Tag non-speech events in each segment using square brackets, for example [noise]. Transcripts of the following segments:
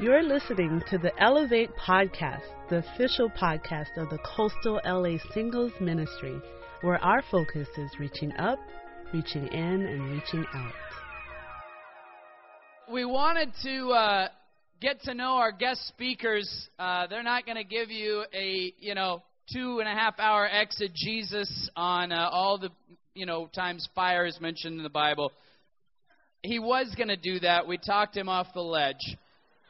You're listening to the Elevate Podcast, the official podcast of the Coastal LA Singles Ministry, where our focus is reaching up, reaching in, and reaching out. We wanted to uh, get to know our guest speakers. Uh, they're not going to give you a, you know, two and a half hour exegesis on uh, all the, you know, times fire is mentioned in the Bible. He was going to do that. We talked him off the ledge.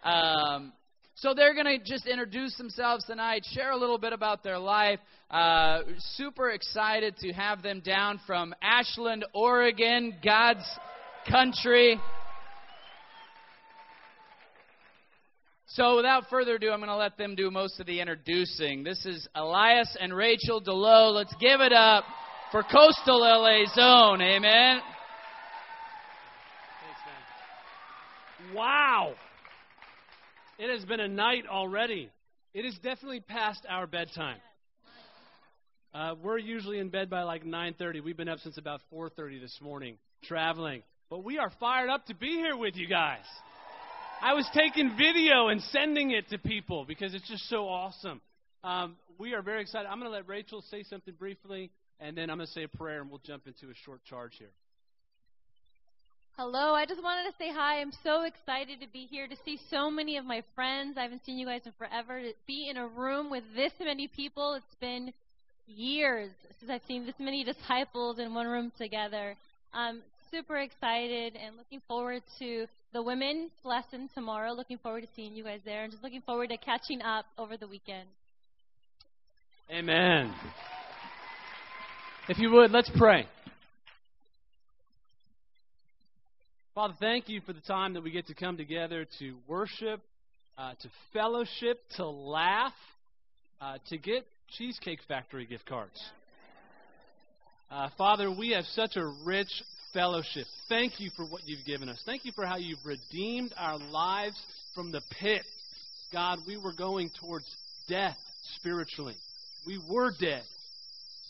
Um, so they're going to just introduce themselves tonight, share a little bit about their life. Uh, super excited to have them down from Ashland, Oregon, God's country. So without further ado, I'm going to let them do most of the introducing. This is Elias and Rachel DeLoe. Let's give it up for Coastal LA Zone. Amen. Thanks, man. Wow. It has been a night already. It is definitely past our bedtime. Uh, we're usually in bed by like 9:30. We've been up since about 4:30 this morning, traveling. But we are fired up to be here with you guys. I was taking video and sending it to people because it's just so awesome. Um, we are very excited. I'm going to let Rachel say something briefly, and then I'm going to say a prayer, and we'll jump into a short charge here. Hello, I just wanted to say hi. I'm so excited to be here to see so many of my friends. I haven't seen you guys in forever. To be in a room with this many people, it's been years since I've seen this many disciples in one room together. I'm super excited and looking forward to the women's lesson tomorrow. Looking forward to seeing you guys there and just looking forward to catching up over the weekend. Amen. If you would, let's pray. Father, thank you for the time that we get to come together to worship, uh, to fellowship, to laugh, uh, to get Cheesecake Factory gift cards. Uh, Father, we have such a rich fellowship. Thank you for what you've given us. Thank you for how you've redeemed our lives from the pit. God, we were going towards death spiritually. We were dead.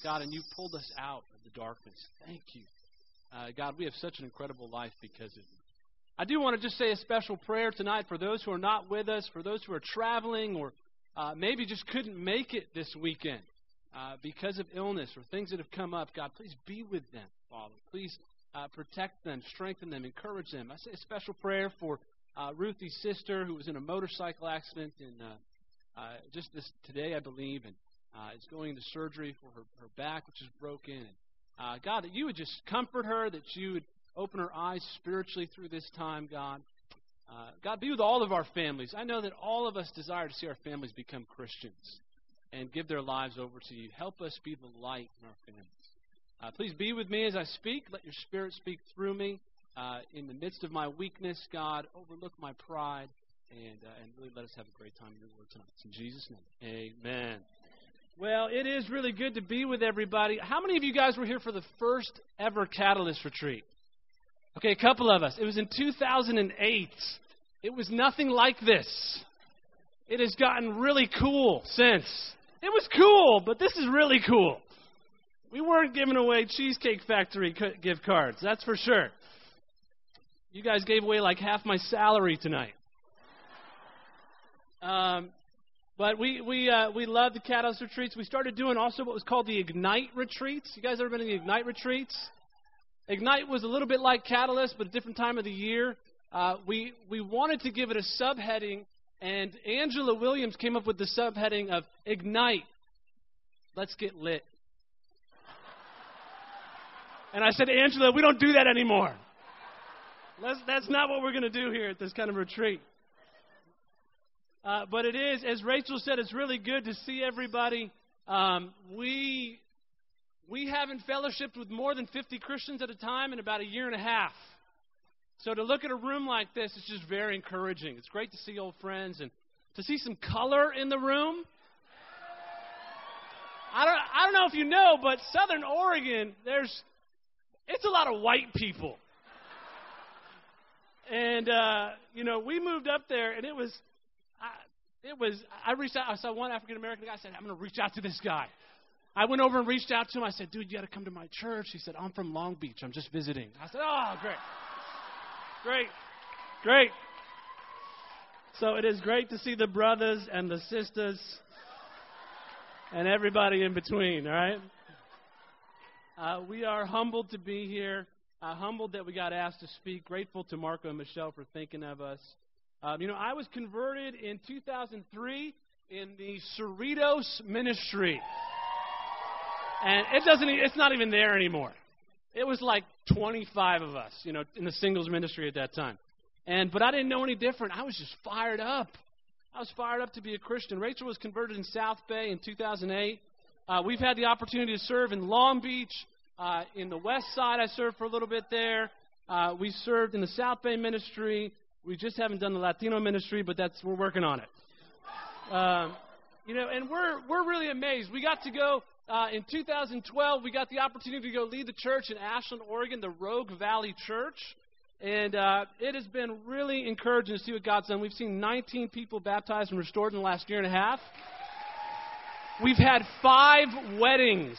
God, and you pulled us out of the darkness. Thank you. Uh, God, we have such an incredible life because of you. I do want to just say a special prayer tonight for those who are not with us, for those who are traveling or uh, maybe just couldn't make it this weekend uh, because of illness or things that have come up. God, please be with them, Father. Please uh, protect them, strengthen them, encourage them. I say a special prayer for uh, Ruthie's sister who was in a motorcycle accident in uh, uh, just this today, I believe, and uh, is going into surgery for her, her back, which is broken. And uh, God, that you would just comfort her, that you would open her eyes spiritually through this time, God. Uh, God, be with all of our families. I know that all of us desire to see our families become Christians and give their lives over to you. Help us be the light in our families. Uh, please be with me as I speak. Let your spirit speak through me. Uh, in the midst of my weakness, God, overlook my pride and, uh, and really let us have a great time in your word tonight. In Jesus' name, amen. Well, it is really good to be with everybody. How many of you guys were here for the first ever Catalyst retreat? Okay, a couple of us. It was in 2008. It was nothing like this. It has gotten really cool since. It was cool, but this is really cool. We weren't giving away Cheesecake Factory gift cards, that's for sure. You guys gave away like half my salary tonight. Um, but we we uh, we love the Catalyst retreats. We started doing also what was called the Ignite retreats. You guys ever been to the Ignite retreats? Ignite was a little bit like Catalyst, but a different time of the year. Uh, we we wanted to give it a subheading, and Angela Williams came up with the subheading of Ignite. Let's get lit. And I said, Angela, we don't do that anymore. That's, that's not what we're going to do here at this kind of retreat. Uh, but it is, as Rachel said, it's really good to see everybody. Um, we we haven't fellowshipped with more than 50 Christians at a time in about a year and a half. So to look at a room like this is just very encouraging. It's great to see old friends and to see some color in the room. I don't I don't know if you know, but Southern Oregon, there's it's a lot of white people. And uh, you know, we moved up there and it was it was, I reached out, I saw one African American guy, I said, I'm going to reach out to this guy. I went over and reached out to him. I said, dude, you got to come to my church. He said, I'm from Long Beach. I'm just visiting. I said, oh, great. Great. Great. So it is great to see the brothers and the sisters and everybody in between, all right? Uh, we are humbled to be here, uh, humbled that we got asked to speak, grateful to Marco and Michelle for thinking of us. Um, you know, I was converted in 2003 in the Cerritos ministry. And it doesn't, it's not even there anymore. It was like 25 of us, you know, in the singles ministry at that time. And, but I didn't know any different. I was just fired up. I was fired up to be a Christian. Rachel was converted in South Bay in 2008. Uh, we've had the opportunity to serve in Long Beach, uh, in the West Side. I served for a little bit there. Uh, we served in the South Bay ministry. We just haven't done the Latino ministry, but that's we're working on it. Um, you know, and we're we're really amazed. We got to go uh, in 2012. We got the opportunity to go lead the church in Ashland, Oregon, the Rogue Valley Church. And uh, it has been really encouraging to see what God's done. We've seen 19 people baptized and restored in the last year and a half. We've had five weddings.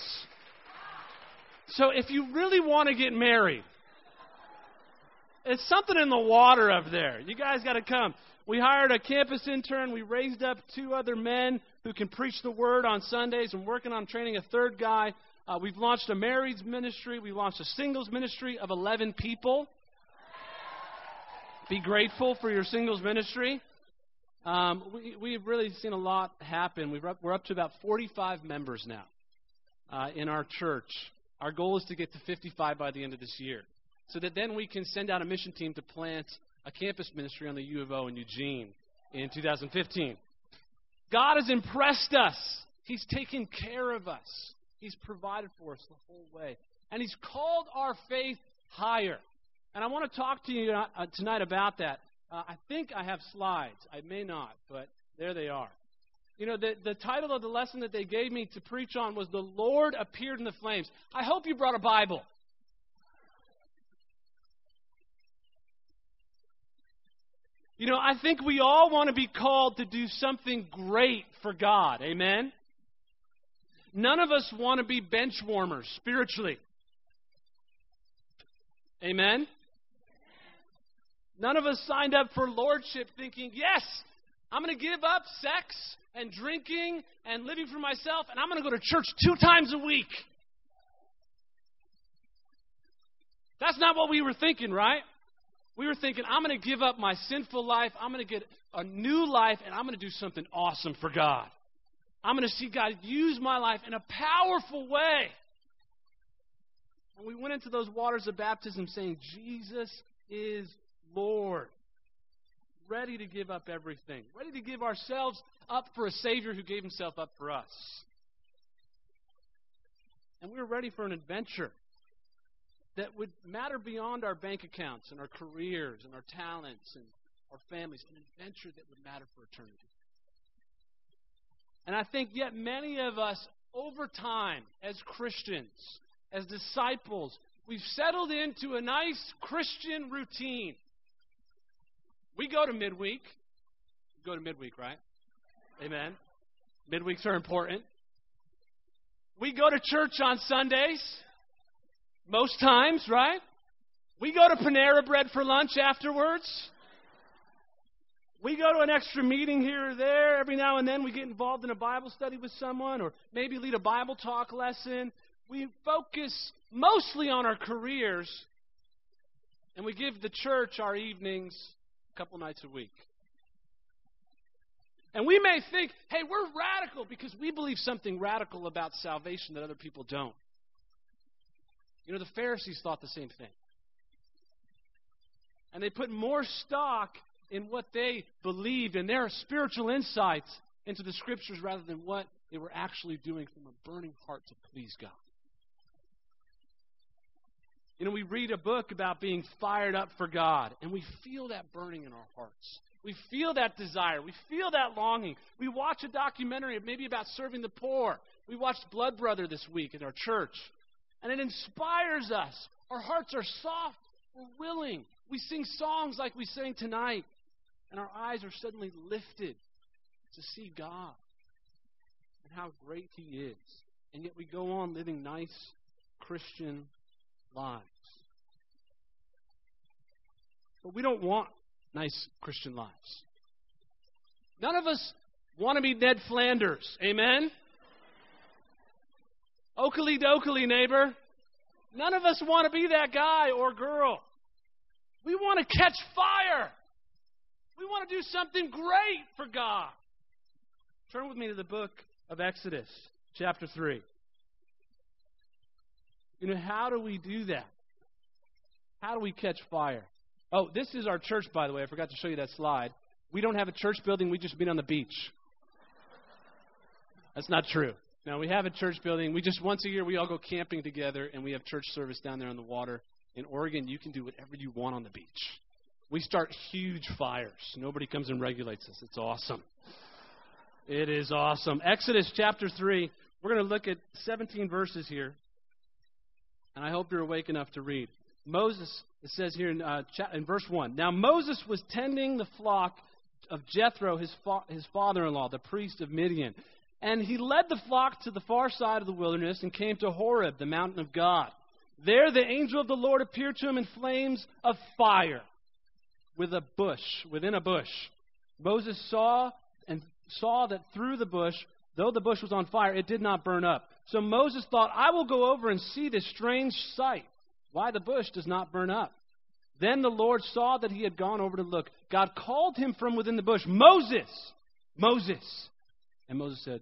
So if you really want to get married, it's something in the water up there. You guys got to come. We hired a campus intern. We raised up two other men who can preach the word on Sundays. I'm working on training a third guy. Uh, we've launched a marrieds ministry. We launched a singles ministry of 11 people. Be grateful for your singles ministry. Um, we, we've really seen a lot happen. We've up, we're up to about 45 members now uh, in our church. Our goal is to get to 55 by the end of this year, so that then we can send out a mission team to plant a campus ministry on the U of O in Eugene in 2015. God has impressed us. He's taken care of us. He's provided for us the whole way. And He's called our faith higher. And I want to talk to you uh, tonight about that. Uh, I think I have slides. I may not, but there they are. You know, the, the title of the lesson that they gave me to preach on was The Lord Appeared in the Flames. I hope you brought a Bible. You know, I think we all want to be called to do something great for God. Amen? None of us want to be bench warmers spiritually. Amen? None of us signed up for lordship thinking, yes, I'm going to give up sex and drinking and living for myself, and I'm going to go to church two times a week. That's not what we were thinking, right? We were thinking, I'm going to give up my sinful life, I'm going to get a new life, and I'm going to do something awesome for God. I'm going to see God use my life in a powerful way. And we went into those waters of baptism saying, Jesus is Lord. Ready to give up everything, ready to give ourselves up for a Savior who gave himself up for us. And we were ready for an adventure that would matter beyond our bank accounts and our careers and our talents and our families, an adventure that would matter for eternity. And I think yet many of us, over time, as Christians, as disciples, we've settled into a nice Christian routine. We go to midweek. We go to midweek, right? Amen. Midweeks are important. We go to church on Sundays. Most times, right? We go to Panera Bread for lunch afterwards. We go to an extra meeting here or there. Every now and then we get involved in a Bible study with someone or maybe lead a Bible talk lesson. We focus mostly on our careers and we give the church our evenings a couple nights a week. And we may think, hey, we're radical because we believe something radical about salvation that other people don't. You know, the Pharisees thought the same thing. And they put more stock in what they believed and their spiritual insights into the scriptures rather than what they were actually doing from a burning heart to please God. You know, we read a book about being fired up for God, and we feel that burning in our hearts. We feel that desire. We feel that longing. We watch a documentary maybe about serving the poor. We watched Blood Brother this week in our church, and it inspires us. Our hearts are soft. We're willing. We sing songs like we sang tonight, and our eyes are suddenly lifted to see God and how great He is. And yet we go on living nice Christian lives. But we don't want nice Christian lives. None of us want to be Ned Flanders. Amen? Oakley dokley, neighbor. None of us want to be that guy or girl. We want to catch fire. We want to do something great for God. Turn with me to the book of Exodus, chapter 3. You know, how do we do that? How do we catch fire? Oh, this is our church, by the way. I forgot to show you that slide. We don't have a church building, we just meet on the beach. That's not true. Now, we have a church building. We just, once a year, we all go camping together, and we have church service down there on the water. In Oregon, you can do whatever you want on the beach. We start huge fires. Nobody comes and regulates us. It's awesome. It is awesome. Exodus chapter 3. We're going to look at 17 verses here. And I hope you're awake enough to read. Moses, it says here in, uh, in verse 1 Now Moses was tending the flock of Jethro, his, fa- his father in law, the priest of Midian. And he led the flock to the far side of the wilderness and came to Horeb, the mountain of God. There the angel of the Lord appeared to him in flames of fire with a bush, within a bush. Moses saw and saw that through the bush, though the bush was on fire, it did not burn up. So Moses thought, I will go over and see this strange sight, why the bush does not burn up. Then the Lord saw that he had gone over to look. God called him from within the bush, Moses, Moses. And Moses said,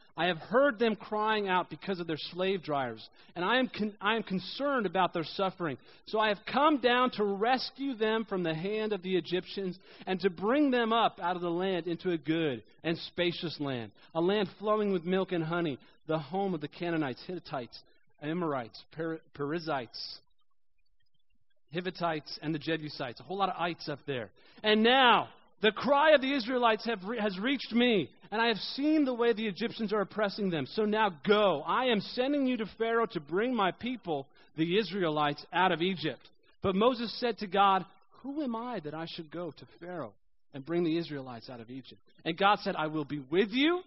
I have heard them crying out because of their slave drivers, and I am, con- I am concerned about their suffering. So I have come down to rescue them from the hand of the Egyptians and to bring them up out of the land into a good and spacious land, a land flowing with milk and honey, the home of the Canaanites, Hittites, Amorites, per- Perizzites, Hivites, and the Jebusites. A whole lot of ites up there. And now, the cry of the Israelites re- has reached me, and I have seen the way the Egyptians are oppressing them. So now go. I am sending you to Pharaoh to bring my people, the Israelites, out of Egypt. But Moses said to God, Who am I that I should go to Pharaoh and bring the Israelites out of Egypt? And God said, I will be with you,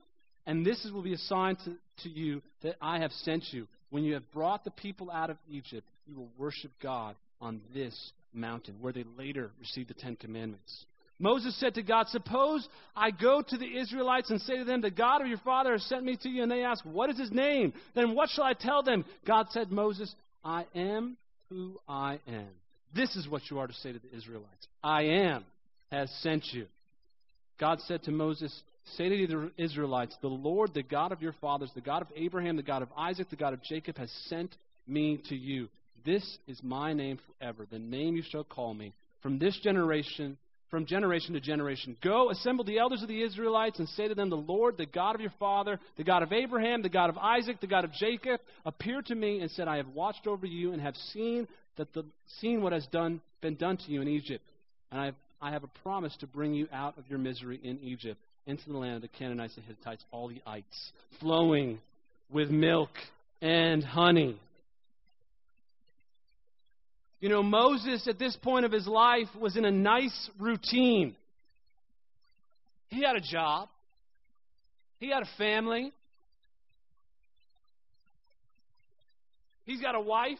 and this will be a sign to, to you that I have sent you. When you have brought the people out of Egypt, you will worship God on this mountain, where they later received the Ten Commandments. Moses said to God, Suppose I go to the Israelites and say to them, The God of your father has sent me to you, and they ask, What is his name? Then what shall I tell them? God said, Moses, I am who I am. This is what you are to say to the Israelites I am has sent you. God said to Moses, Say to the Israelites, The Lord, the God of your fathers, the God of Abraham, the God of Isaac, the God of Jacob, has sent me to you. This is my name forever, the name you shall call me. From this generation from generation to generation. Go, assemble the elders of the Israelites, and say to them, The Lord, the God of your father, the God of Abraham, the God of Isaac, the God of Jacob, appeared to me and said, I have watched over you and have seen that the seen what has done been done to you in Egypt. And I have, I have a promise to bring you out of your misery in Egypt into the land of the Canaanites, the Hittites, all the ites, flowing with milk and honey. You know, Moses at this point of his life was in a nice routine. He had a job, he had a family, he's got a wife.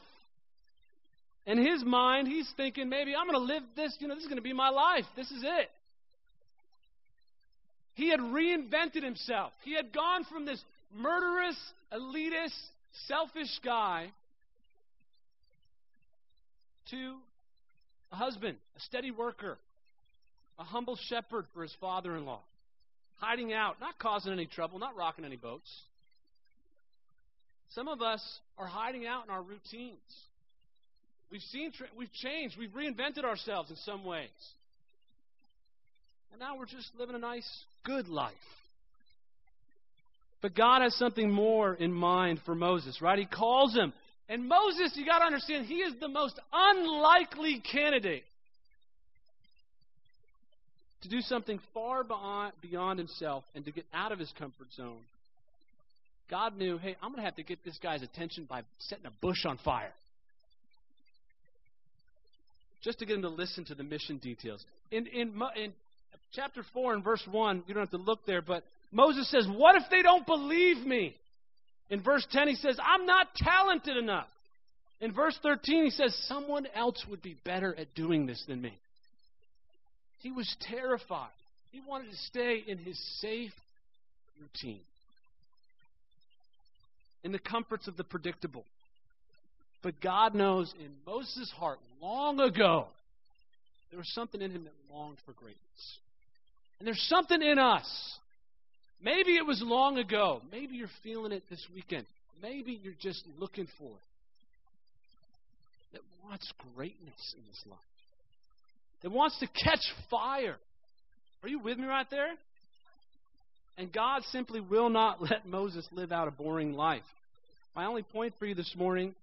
In his mind, he's thinking, maybe I'm going to live this, you know, this is going to be my life. This is it. He had reinvented himself. He had gone from this murderous, elitist, selfish guy to a husband, a steady worker, a humble shepherd for his father in law, hiding out, not causing any trouble, not rocking any boats. Some of us are hiding out in our routines. We've seen, we've changed, we've reinvented ourselves in some ways. And now we're just living a nice, good life. But God has something more in mind for Moses, right? He calls him and Moses, you got to understand, he is the most unlikely candidate to do something far beyond himself and to get out of his comfort zone. God knew, hey, I'm going to have to get this guy's attention by setting a bush on fire. just to get him to listen to the mission details. In, in, in chapter 4 and verse 1, you don't have to look there, but Moses says, What if they don't believe me? In verse 10, he says, I'm not talented enough. In verse 13, he says, Someone else would be better at doing this than me. He was terrified. He wanted to stay in his safe routine, in the comforts of the predictable. But God knows in Moses' heart long ago, there was something in him that longed for greatness. And there's something in us. Maybe it was long ago. Maybe you're feeling it this weekend. Maybe you're just looking for it. That wants greatness in this life. That wants to catch fire. Are you with me right there? And God simply will not [laughs] let Moses live out a boring life. My only point for you this morning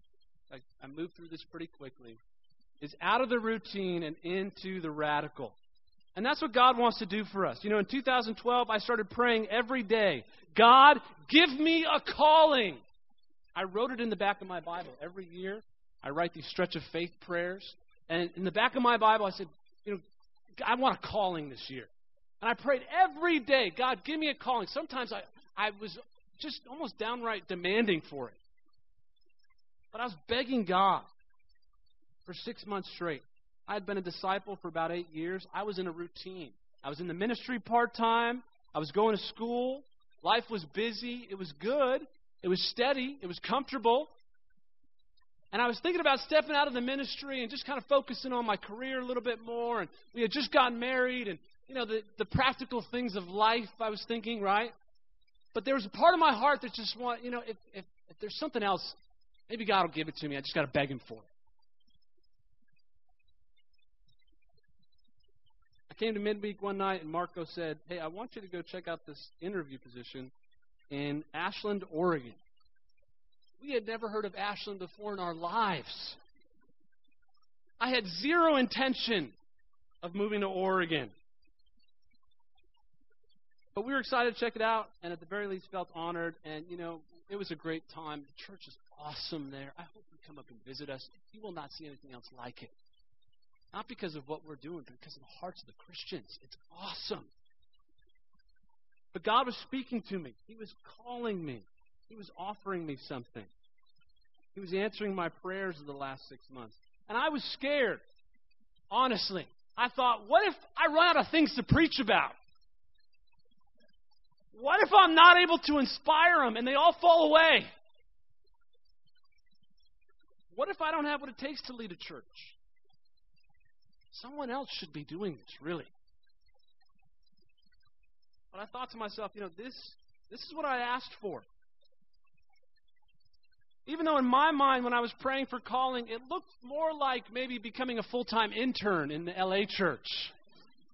I, I moved through this pretty quickly, is out of the routine and into the radical. And that's what God wants to do for us. You know, in 2012, I started praying every day God, give me a calling. I wrote it in the back of my Bible. Every year, I write these stretch of faith prayers. And in the back of my Bible, I said, you know, I want a calling this year. And I prayed every day, God, give me a calling. Sometimes I, I was just almost downright demanding for it. But I was begging God for six months straight. I had been a disciple for about eight years. I was in a routine. I was in the ministry part time. I was going to school. Life was busy. It was good. It was steady. It was comfortable. And I was thinking about stepping out of the ministry and just kind of focusing on my career a little bit more. And we had just gotten married and, you know, the, the practical things of life, I was thinking, right? But there was a part of my heart that just want, you know, if, if, if there's something else Maybe God will give it to me. I just got to beg Him for it. Came to midweek one night, and Marco said, Hey, I want you to go check out this interview position in Ashland, Oregon. We had never heard of Ashland before in our lives. I had zero intention of moving to Oregon. But we were excited to check it out, and at the very least felt honored. And, you know, it was a great time. The church is awesome there. I hope you come up and visit us. You will not see anything else like it. Not because of what we're doing, but because of the hearts of the Christians. It's awesome. But God was speaking to me. He was calling me. He was offering me something. He was answering my prayers of the last six months. And I was scared, honestly. I thought, what if I run out of things to preach about? What if I'm not able to inspire them and they all fall away? What if I don't have what it takes to lead a church? Someone else should be doing this, really. But I thought to myself, you know, this this is what I asked for. Even though in my mind, when I was praying for calling, it looked more like maybe becoming a full time intern in the LA church,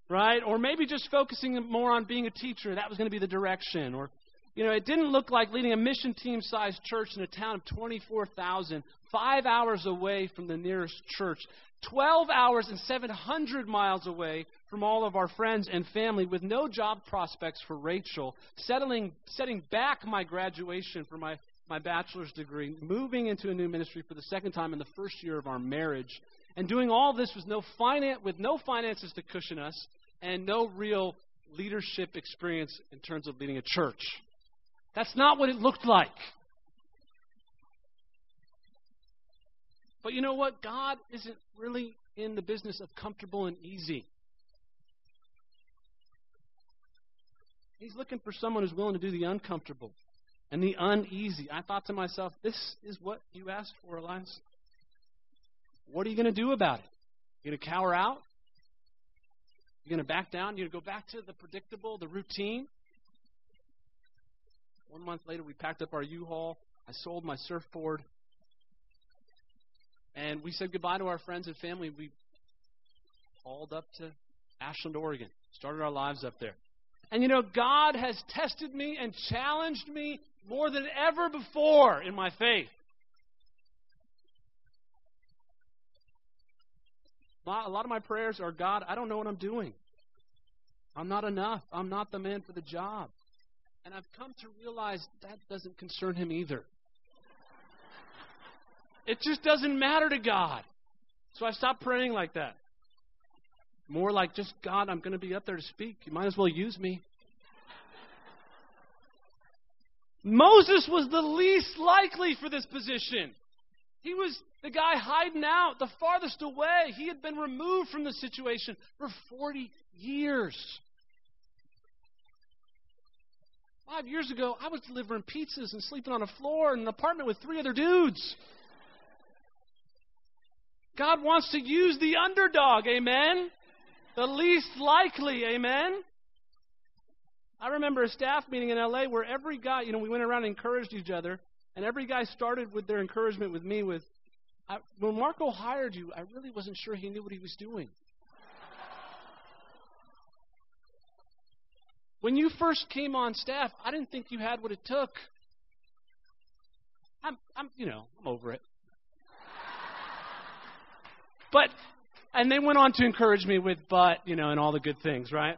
right? Or maybe just focusing more on being a teacher. That was going to be the direction. Or, you know, it didn't look like leading a mission team sized church in a town of 24,000 five hours away from the nearest church, 12 hours and 700 miles away from all of our friends and family, with no job prospects for Rachel, settling, setting back my graduation for my, my bachelor's degree, moving into a new ministry for the second time in the first year of our marriage, and doing all this with no, finan- with no finances to cushion us and no real leadership experience in terms of leading a church. That's not what it looked like. But you know what? God isn't really in the business of comfortable and easy. He's looking for someone who's willing to do the uncomfortable and the uneasy. I thought to myself, this is what you asked for, Elias. What are you going to do about it? You're going to cower out? You're going to back down? You're going to go back to the predictable, the routine? One month later, we packed up our U-Haul. I sold my surfboard. And we said goodbye to our friends and family. We hauled up to Ashland, Oregon, started our lives up there. And you know, God has tested me and challenged me more than ever before in my faith. A lot of my prayers are God, I don't know what I'm doing. I'm not enough. I'm not the man for the job. And I've come to realize that doesn't concern him either. It just doesn't matter to God. So I stopped praying like that. More like just, God, I'm going to be up there to speak. You might as well use me. Moses was the least likely for this position. He was the guy hiding out, the farthest away. He had been removed from the situation for 40 years. Five years ago, I was delivering pizzas and sleeping on a floor in an apartment with three other dudes. God wants to use the underdog, amen? The least likely, amen? I remember a staff meeting in LA where every guy, you know, we went around and encouraged each other, and every guy started with their encouragement with me with, I, when Marco hired you, I really wasn't sure he knew what he was doing. When you first came on staff, I didn't think you had what it took. I'm, I'm, you know, I'm over it. But, and they went on to encourage me with but, you know, and all the good things, right?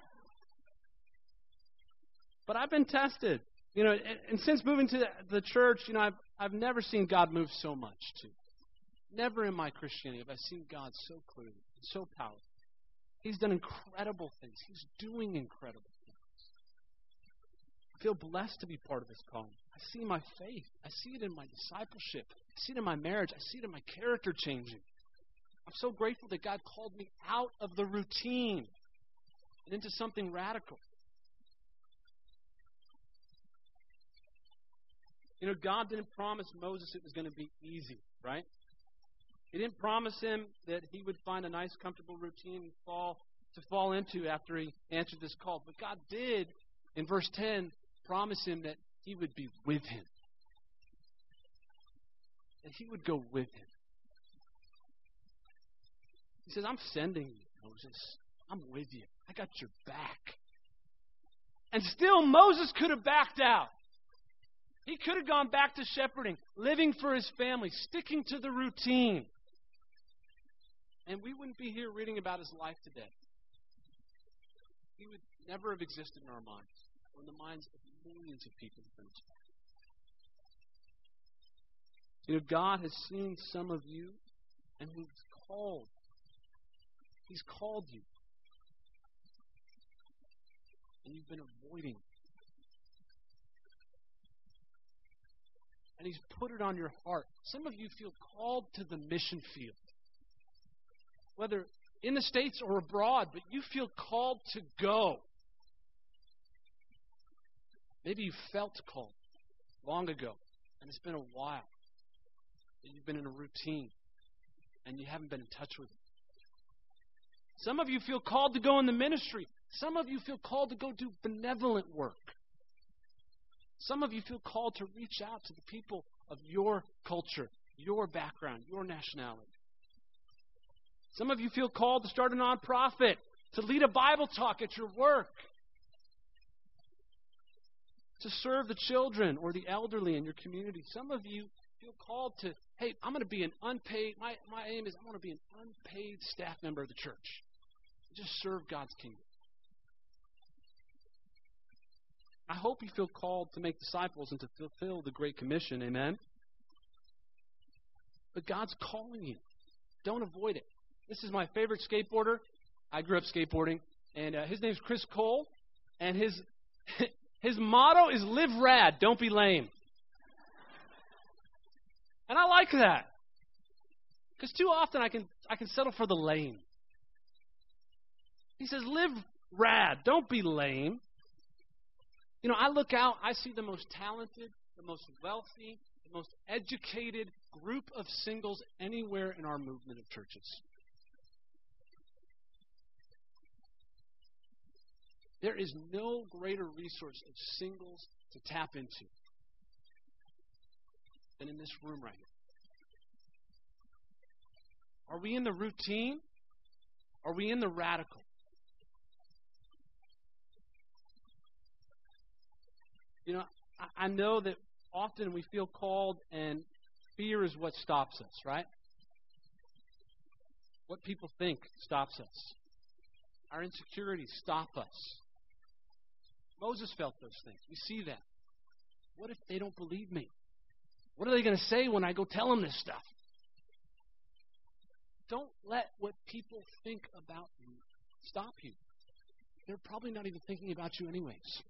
But I've been tested. You know, and, and since moving to the, church, you know, I've, I've never seen God move so much, too. Never in my Christianity have I seen God so clearly, so powerful. He's done incredible things. He's doing incredible feel blessed to be part of this calling. I see my faith. I see it in my discipleship. I see it in my marriage. I see it in my character changing. I'm so grateful that God called me out of the routine and into something radical. You know, God didn't promise Moses it was going to be easy, right? He didn't promise him that he would find a nice, comfortable routine fall to fall into after he answered this call. But God did, in verse 10, promise him that he would be with him. That he would go with him. He says, I'm sending you, Moses. I'm with you. I got your back. And still, Moses could have backed out. He could have gone back to shepherding, living for his family, sticking to the routine. And we wouldn't be here reading about his life today. He would never have existed in our minds or in the minds of millions of people You know, God has seen some of you, and He's called. He's called you. And you've been avoiding. And He's put it on your heart. Some of you feel called to the mission field. Whether in the States or abroad, but you feel called to go. Maybe you felt called long ago, and it's been a while. You've been in a routine, and you haven't been in touch with it. Some of you feel called to go in the ministry. Some of you feel called to go do benevolent work. Some of you feel called to reach out to the people of your culture, your background, your nationality. Some of you feel called to start a nonprofit, to lead a Bible talk at your work to serve the children or the elderly in your community. Some of you feel called to, hey, I'm going to be an unpaid, my, my aim is I want to be an unpaid staff member of the church. Just serve God's kingdom. I hope you feel called to make disciples and to fulfill the Great Commission. Amen? But God's calling you. Don't avoid it. This is my favorite skateboarder. I grew up skateboarding, and uh, his name's Chris Cole, and his [laughs] his motto is live rad, don't be lame. And I like that. Because too often I can, I can settle for the lame. He says, live rad, don't be lame. You know, I look out, I see the most talented, the most wealthy, the most educated group of singles anywhere in our movement of churches. There is no greater resource of singles to tap into than in this room right here. Are we in the routine? Are we in the radical? You know, I, I know that often we feel called and fear is what stops us, right? What people think stops us. Our insecurities stop us. Moses felt those things. We see that. What if they don't believe me? What are they going to say when I go tell them this stuff? Don't let what people think about you stop you. They're probably not even thinking about you, anyways.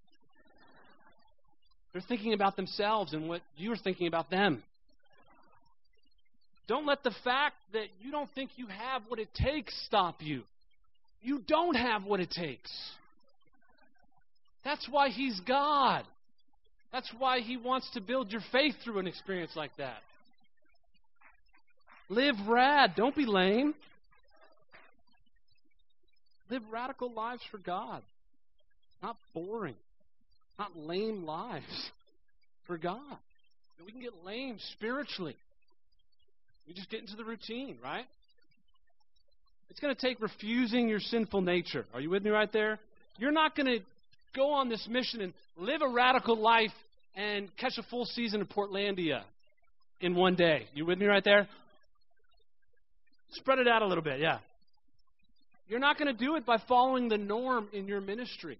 They're thinking about themselves and what you're thinking about them. Don't let the fact that you don't think you have what it takes stop you. You don't have what it takes. That's why He's God. That's why He wants to build your faith through an experience like that. Live rad. Don't be lame. Live radical lives for God. Not boring. Not lame lives [laughs] for God. We can get lame spiritually. We just get into the routine, right? It's going to take refusing your sinful nature. Are you with me right there? You're not going to go on this mission and live a radical life and catch a full season of Portlandia in one day. You with me right there? Spread it out a little bit, yeah. You're not going to do it by following the norm in your ministry.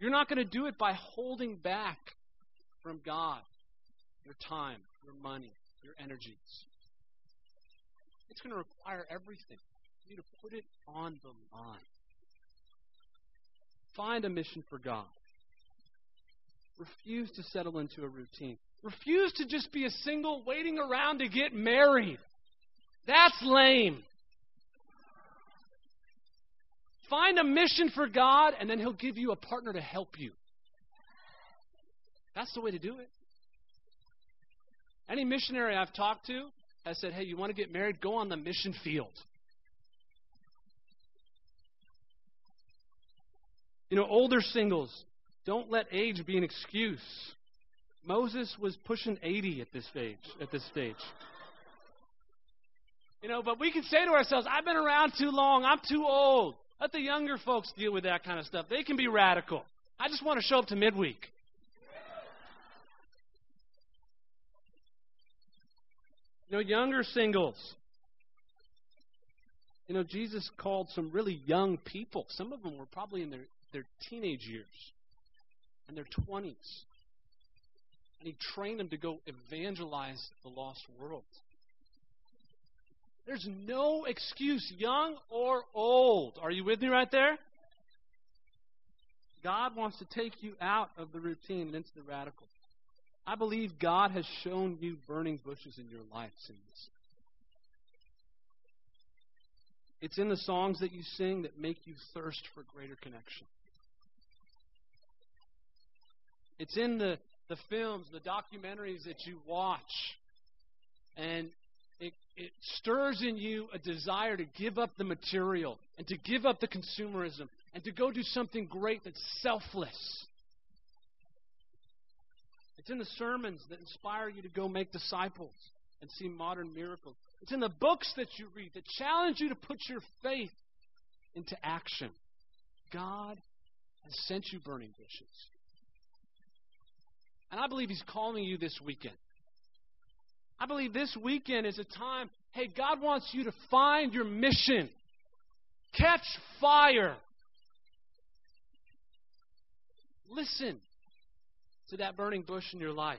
You're not going to do it by holding back from God your time, your money, your energies. It's going to require everything. You need to put it on the line. Find a mission for God. Refuse to settle into a routine. Refuse to just be a single waiting around to get married. That's lame. Find a mission for God, and then He'll give you a partner to help you. That's the way to do it. Any missionary I've talked to has said, hey, you want to get married? Go on the mission field. You know, older singles, don't let age be an excuse. Moses was pushing 80 at this stage. At this stage. You know, but we can say to ourselves, I've been around too long. I'm too old. Let the younger folks deal with that kind of stuff. They can be radical. I just want to show up to midweek. You know, younger singles. You know, Jesus called some really young people. Some of them were probably in their, their teenage years and their 20s. And he trained them to go evangelize the lost world. There's no excuse, young or old. Are you with me right there? God wants to take you out of the routine and into the radical. I believe God has shown you burning bushes in your life since. It's in the songs that you sing that make you thirst for greater connection. It's in the, the films, the documentaries that you watch. And it, it stirs in you a desire to give up the material and to give up the consumerism and to go do something great that's selfless. It's in the sermons that inspire you to go make disciples and see modern miracles. It's in the books that you read that challenge you to put your faith into action. God has sent you burning bushes. And I believe He's calling you this weekend. I believe this weekend is a time, hey, God wants you to find your mission, catch fire. Listen to that burning bush in your life.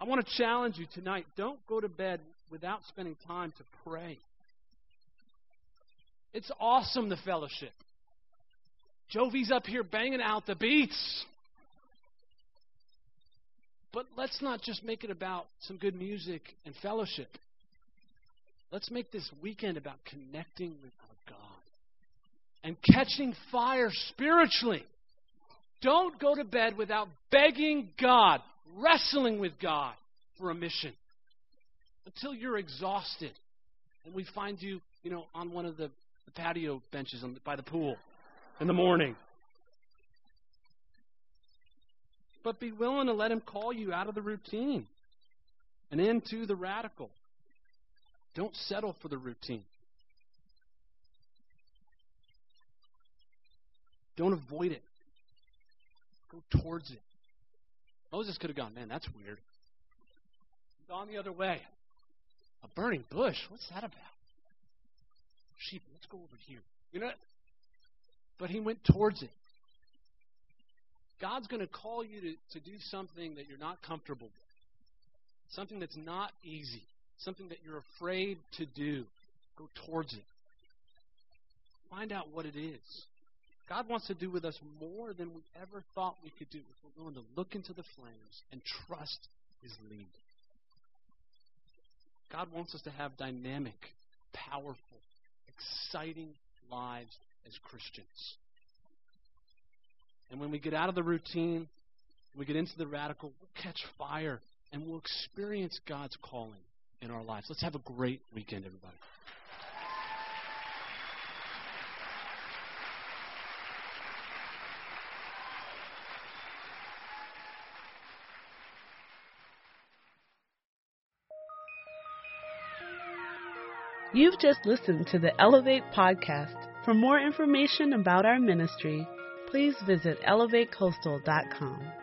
I want to challenge you tonight. Don't go to bed without spending time to pray. It's awesome, the fellowship. Jovi's up here banging out the beats. But let's not just make it about some good music and fellowship. Let's make this weekend about connecting with our God and catching fire spiritually. Don't go to bed without begging God, wrestling with God for a mission until you're exhausted. And we find you, you know, on one of the, the patio benches the, by the pool in the morning. But be willing to let Him call you out of the routine and into the radical. Don't settle for the routine. Don't avoid it. Go towards it. Moses could have gone, man, that's weird. Gone the other way. A burning bush? What's that about? Sheep, let's go over here. You know? But he went towards it. God's going to call you to, to do something that you're not comfortable with, something that's not easy, something that you're afraid to do, go towards it. Find out what it is. God wants to do with us more than we ever thought we could do if we're willing to look into the flames and trust His lead. God wants us to have dynamic, powerful, exciting lives as Christians. And when we get out of the routine, we get into the radical, we'll catch fire and we'll experience God's calling in our lives. Let's have a great weekend, everybody. You've just listened to the Elevate podcast. For more information about our ministry, please visit elevatecoastal.com.